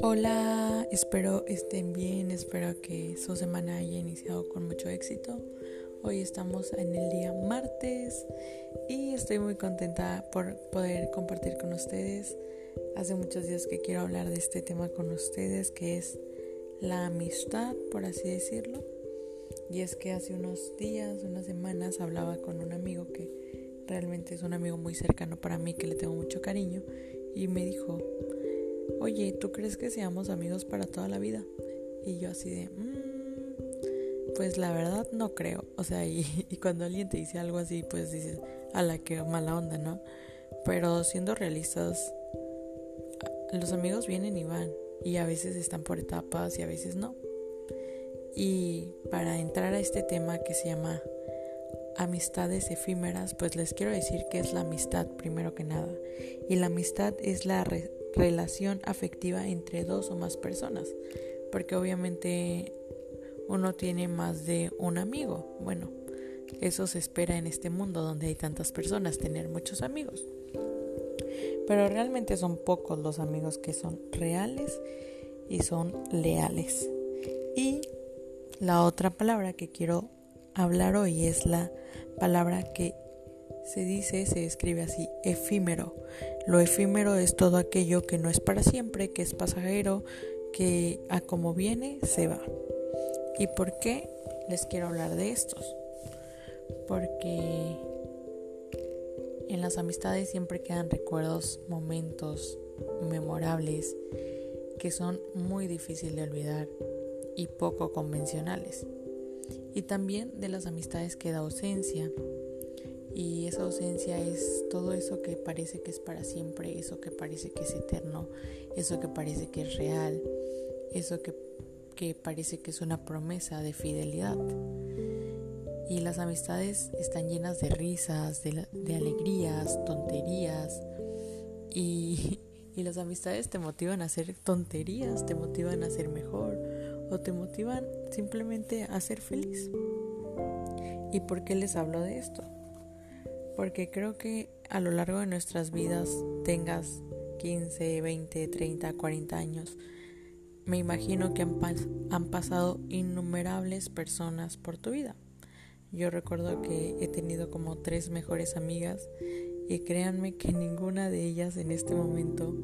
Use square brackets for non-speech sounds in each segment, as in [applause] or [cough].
Hola, espero estén bien, espero que su semana haya iniciado con mucho éxito. Hoy estamos en el día martes y estoy muy contenta por poder compartir con ustedes. Hace muchos días que quiero hablar de este tema con ustedes, que es la amistad, por así decirlo. Y es que hace unos días, unas semanas, hablaba con un amigo que realmente es un amigo muy cercano para mí, que le tengo mucho cariño, y me dijo, oye, ¿tú crees que seamos amigos para toda la vida? Y yo así de, mm, pues la verdad no creo. O sea, y, [laughs] y, cuando alguien te dice algo así, pues dices, a la que mala onda, ¿no? Pero siendo realistas, los amigos vienen y van, y a veces están por etapas y a veces no. Y para entrar a este tema que se llama amistades efímeras, pues les quiero decir que es la amistad primero que nada. Y la amistad es la relación afectiva entre dos o más personas, porque obviamente uno tiene más de un amigo. Bueno, eso se espera en este mundo donde hay tantas personas, tener muchos amigos. Pero realmente son pocos los amigos que son reales y son leales. Y la otra palabra que quiero hablar hoy es la palabra que se dice, se escribe así, efímero. Lo efímero es todo aquello que no es para siempre, que es pasajero, que a como viene se va. ¿Y por qué les quiero hablar de estos? Porque en las amistades siempre quedan recuerdos, momentos memorables que son muy difíciles de olvidar y poco convencionales. Y también de las amistades queda ausencia. Y esa ausencia es todo eso que parece que es para siempre, eso que parece que es eterno, eso que parece que es real, eso que, que parece que es una promesa de fidelidad. Y las amistades están llenas de risas, de, de alegrías, tonterías. Y, [laughs] y las amistades te motivan a hacer tonterías, te motivan a ser mejor, o te motivan simplemente a ser feliz. ¿Y por qué les hablo de esto? Porque creo que a lo largo de nuestras vidas, tengas 15, 20, 30, 40 años, me imagino que han, han pasado innumerables personas por tu vida. Yo recuerdo que he tenido como tres mejores amigas y créanme que ninguna de ellas en este momento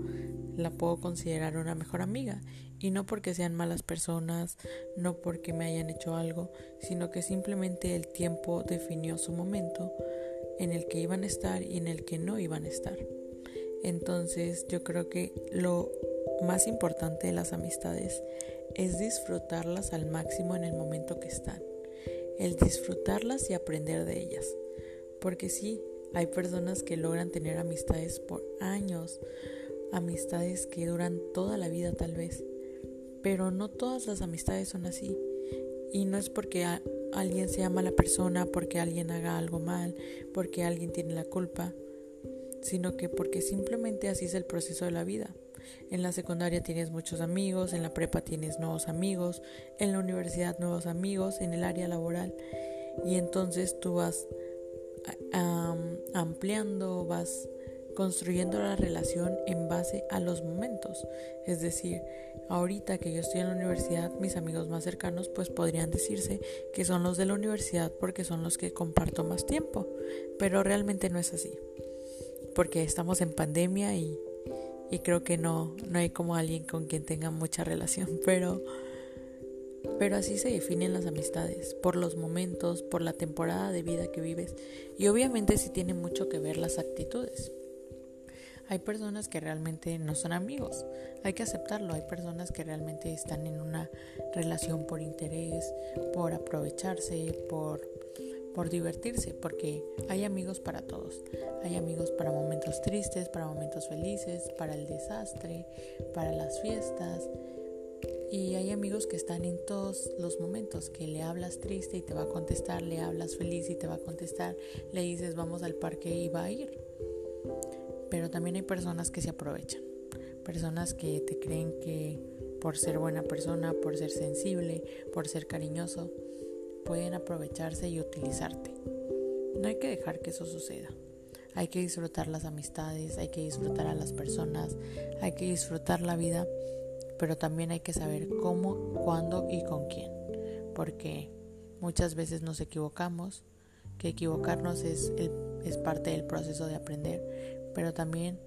la puedo considerar una mejor amiga. Y no porque sean malas personas, no porque me hayan hecho algo, sino que simplemente el tiempo definió su momento en el que iban a estar y en el que no iban a estar. Entonces yo creo que lo más importante de las amistades es disfrutarlas al máximo en el momento que están. El disfrutarlas y aprender de ellas. Porque sí, hay personas que logran tener amistades por años, amistades que duran toda la vida tal vez, pero no todas las amistades son así. Y no es porque alguien sea mala persona, porque alguien haga algo mal, porque alguien tiene la culpa, sino que porque simplemente así es el proceso de la vida. En la secundaria tienes muchos amigos, en la prepa tienes nuevos amigos, en la universidad nuevos amigos, en el área laboral. Y entonces tú vas ampliando, vas construyendo la relación en base a los momentos. Es decir, ahorita que yo estoy en la universidad, mis amigos más cercanos pues podrían decirse que son los de la universidad porque son los que comparto más tiempo, pero realmente no es así. Porque estamos en pandemia y, y creo que no, no hay como alguien con quien tenga mucha relación, [laughs] pero... Pero así se definen las amistades, por los momentos, por la temporada de vida que vives y obviamente sí tiene mucho que ver las actitudes. Hay personas que realmente no son amigos, hay que aceptarlo, hay personas que realmente están en una relación por interés, por aprovecharse, por, por divertirse, porque hay amigos para todos, hay amigos para momentos tristes, para momentos felices, para el desastre, para las fiestas. Y hay amigos que están en todos los momentos, que le hablas triste y te va a contestar, le hablas feliz y te va a contestar, le dices vamos al parque y va a ir. Pero también hay personas que se aprovechan, personas que te creen que por ser buena persona, por ser sensible, por ser cariñoso, pueden aprovecharse y utilizarte. No hay que dejar que eso suceda. Hay que disfrutar las amistades, hay que disfrutar a las personas, hay que disfrutar la vida, pero también hay que saber cómo, cuándo y con quién. Porque muchas veces nos equivocamos, que equivocarnos es, es parte del proceso de aprender, pero también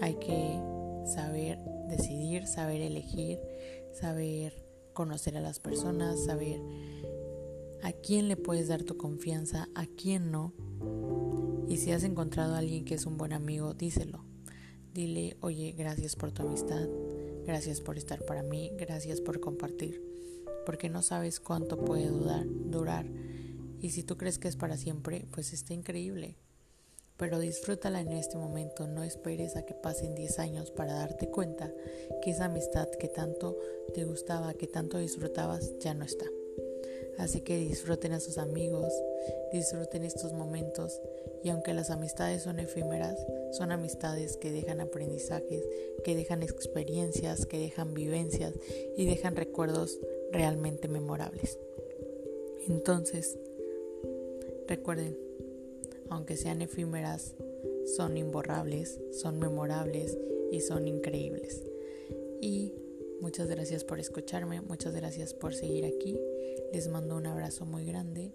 hay que saber decidir, saber elegir, saber conocer a las personas, saber a quién le puedes dar tu confianza, a quién no. Y si has encontrado a alguien que es un buen amigo, díselo. Dile, oye, gracias por tu amistad, gracias por estar para mí, gracias por compartir, porque no sabes cuánto puede durar, durar. Y si tú crees que es para siempre, pues está increíble. Pero disfrútala en este momento, no esperes a que pasen 10 años para darte cuenta que esa amistad que tanto te gustaba, que tanto disfrutabas, ya no está. Así que disfruten a sus amigos, disfruten estos momentos y aunque las amistades son efímeras, son amistades que dejan aprendizajes, que dejan experiencias, que dejan vivencias y dejan recuerdos realmente memorables. Entonces, recuerden, aunque sean efímeras, son imborrables, son memorables y son increíbles. Y muchas gracias por escucharme, muchas gracias por seguir aquí les mando un abrazo muy grande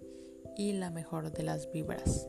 y la mejor de las vibras.